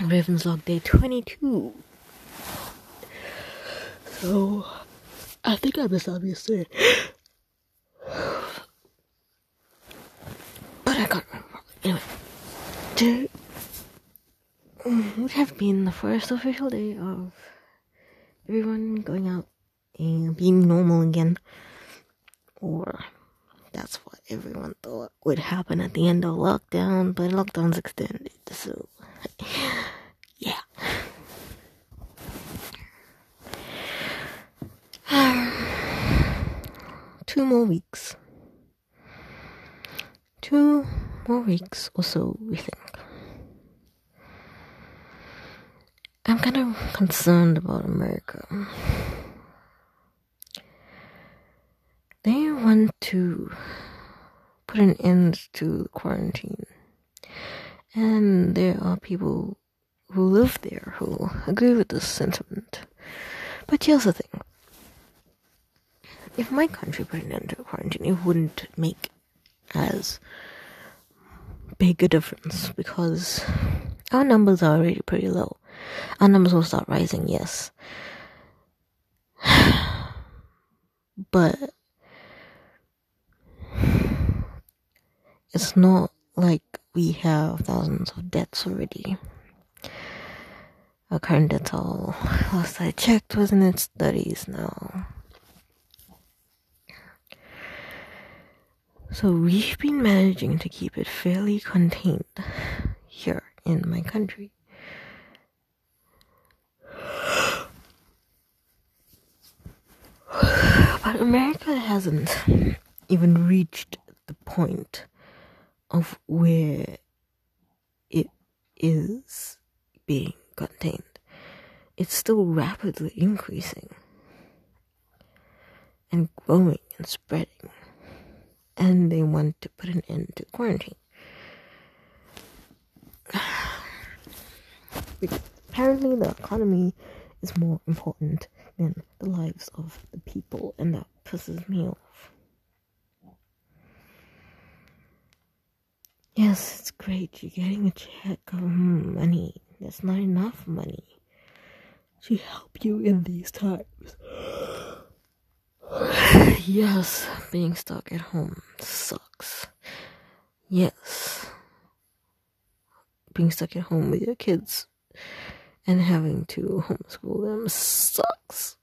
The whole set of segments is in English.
Raven's Log Day 22. So, I think I missed out. But I can't remember. Anyway, today mm, would have been the first official day of everyone going out and being normal again. Or that's what everyone thought would happen at the end of lockdown, but lockdown's extended, so Two more weeks. Two more weeks or so, we think. I'm kind of concerned about America. They want to put an end to quarantine. And there are people who live there who agree with this sentiment. But here's the thing if my country put an end to quarantine, it wouldn't make as big a difference because our numbers are already pretty low. Our numbers will start rising, yes. But it's not like we have thousands of deaths already. Our current death toll, last I checked, was in its 30s now. So we've been managing to keep it fairly contained here in my country. But America hasn't even reached the point of where it is being contained. It's still rapidly increasing and growing and spreading. And they want to put an end to quarantine. Apparently, the economy is more important than the lives of the people, and that pisses me off. Yes, it's great. You're getting a check of money. That's not enough money to help you in these times. yes, being stuck at home sucks. Yes, being stuck at home with your kids and having to homeschool them sucks.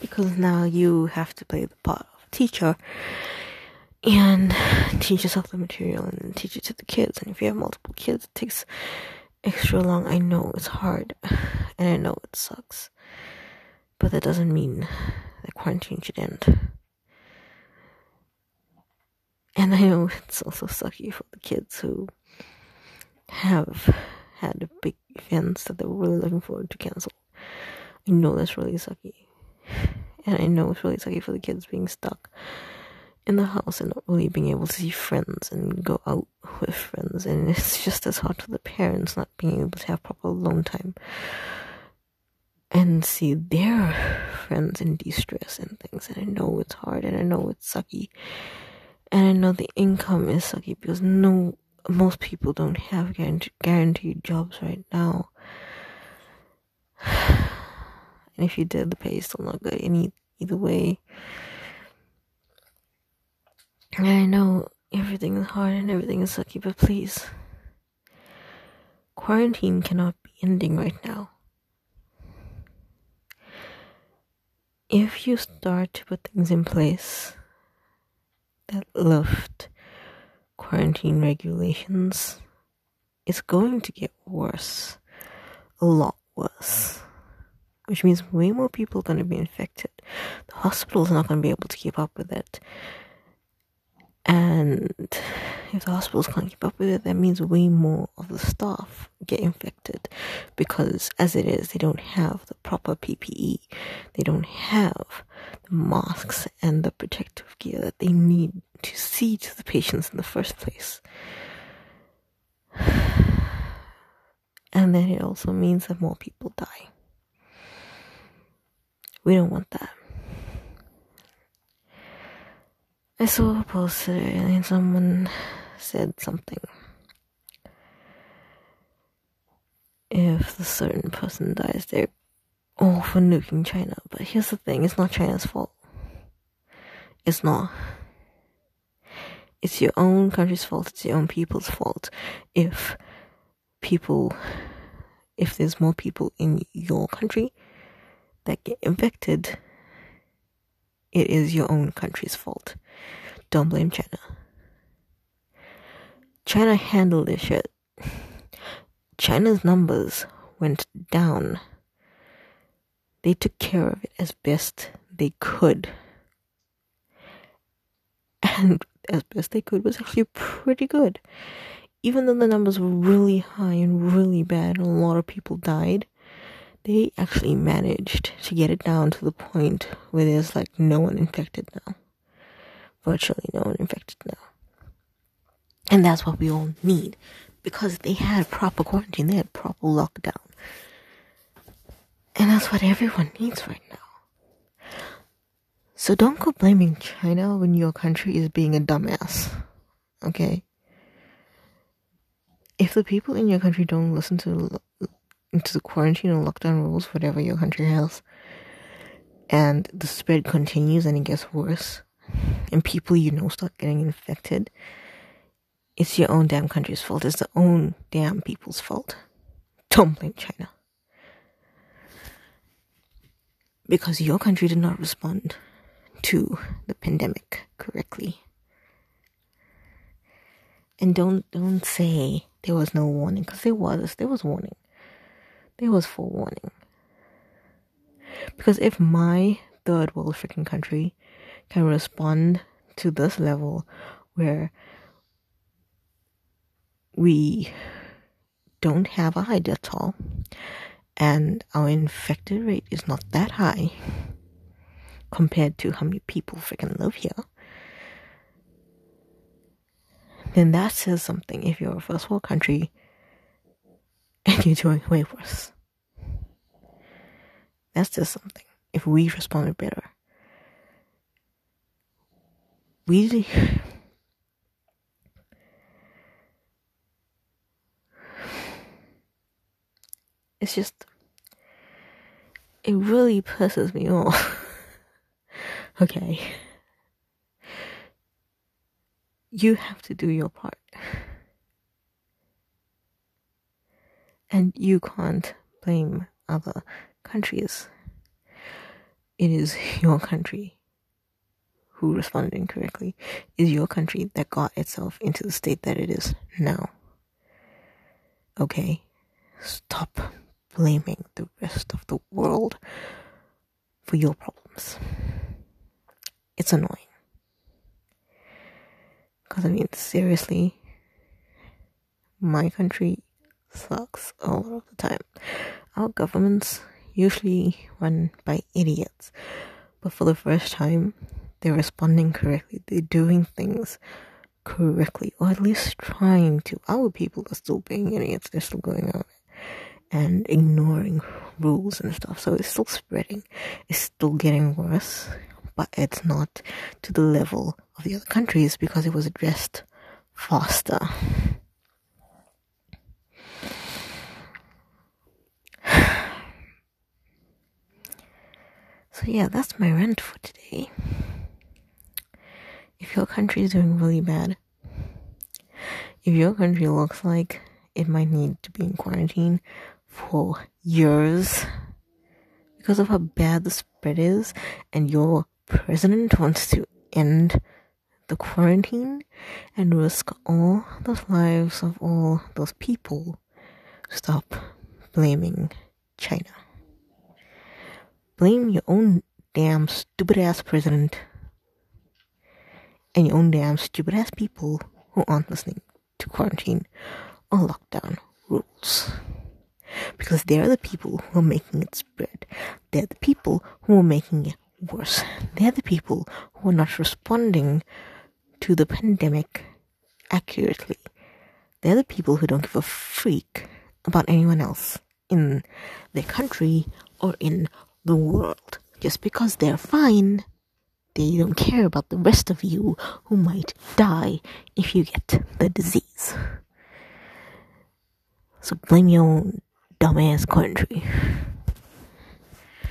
Because now you have to play the part of teacher and teach yourself the material and teach it to the kids. And if you have multiple kids, it takes extra long. I know it's hard and I know it sucks, but that doesn't mean the quarantine should end. And I know it's also sucky for the kids who have had big events that they were really looking forward to cancel. I know that's really sucky. And I know it's really sucky for the kids being stuck in the house and not really being able to see friends and go out with friends. And it's just as hard for the parents not being able to have proper alone time and see their friends in distress and things. And I know it's hard and I know it's sucky. And I know the income is sucky because no, most people don't have guaranteed, jobs right now. And if you did, the pay is still not good any either way. I know everything is hard and everything is sucky, but please. Quarantine cannot be ending right now. If you start to put things in place that lift quarantine regulations, it's going to get worse. A lot worse. Which means way more people are going to be infected. The hospital's not going to be able to keep up with it and if the hospitals can't keep up with it, that means way more of the staff get infected because, as it is, they don't have the proper PPE. They don't have the masks and the protective gear that they need to see to the patients in the first place. And then it also means that more people die. We don't want that. I saw a post today and someone said something. if the certain person dies, they're all for nuking China. But here's the thing it's not China's fault. It's not. It's your own country's fault, it's your own people's fault. If people, if there's more people in your country that get infected, it is your own country's fault. Don't blame China. China handled this shit. China's numbers went down. They took care of it as best they could. And as best they could was actually pretty good. Even though the numbers were really high and really bad and a lot of people died, they actually managed to get it down to the point where there's like no one infected now. Virtually no one infected now. And that's what we all need because they had proper quarantine, they had proper lockdown. And that's what everyone needs right now. So don't go blaming China when your country is being a dumbass. Okay? If the people in your country don't listen to into the quarantine or lockdown rules, whatever your country has, and the spread continues and it gets worse, and people you know start getting infected, it's your own damn country's fault. It's the own damn people's fault. Don't blame China. Because your country did not respond to the pandemic correctly. And don't don't say there was no warning, because there was. There was warning. There was forewarning. Because if my third world freaking country can respond to this level where we don't have a high death toll and our infected rate is not that high compared to how many people freaking live here, then that says something if you're a first world country and you're doing way worse. That says something. If we responded better, we it's just it really pisses me off. okay. You have to do your part. And you can't blame other countries. It is your country who responded incorrectly. is your country that got itself into the state that it is now. Okay? Stop blaming the rest of the world for your problems. It's annoying. Because, I mean, seriously, my country sucks a lot of the time. Our governments usually run by idiots, but for the first time, they're responding correctly. They're doing things correctly, or at least trying to. Our people are still being idiots. They're still going out and ignoring rules and stuff. So it's still spreading. It's still getting worse, but it's not to the level of the other countries because it was addressed faster. So yeah, that's my rant for today. If your country is doing really bad, if your country looks like it might need to be in quarantine for years because of how bad the spread is, and your president wants to end the quarantine and risk all the lives of all those people, stop blaming China. Blame your own damn stupid ass president and your own damn stupid ass people who aren't listening to quarantine or lockdown rules because they're the people who are making it spread. They're the people who are making it worse. They're the people who are not responding to the pandemic accurately. They're the people who don't give a freak about anyone else in their country or in the world. Just because they're fine, they don't care about the rest of you who might die if you get the disease. So blame your own dumbass country.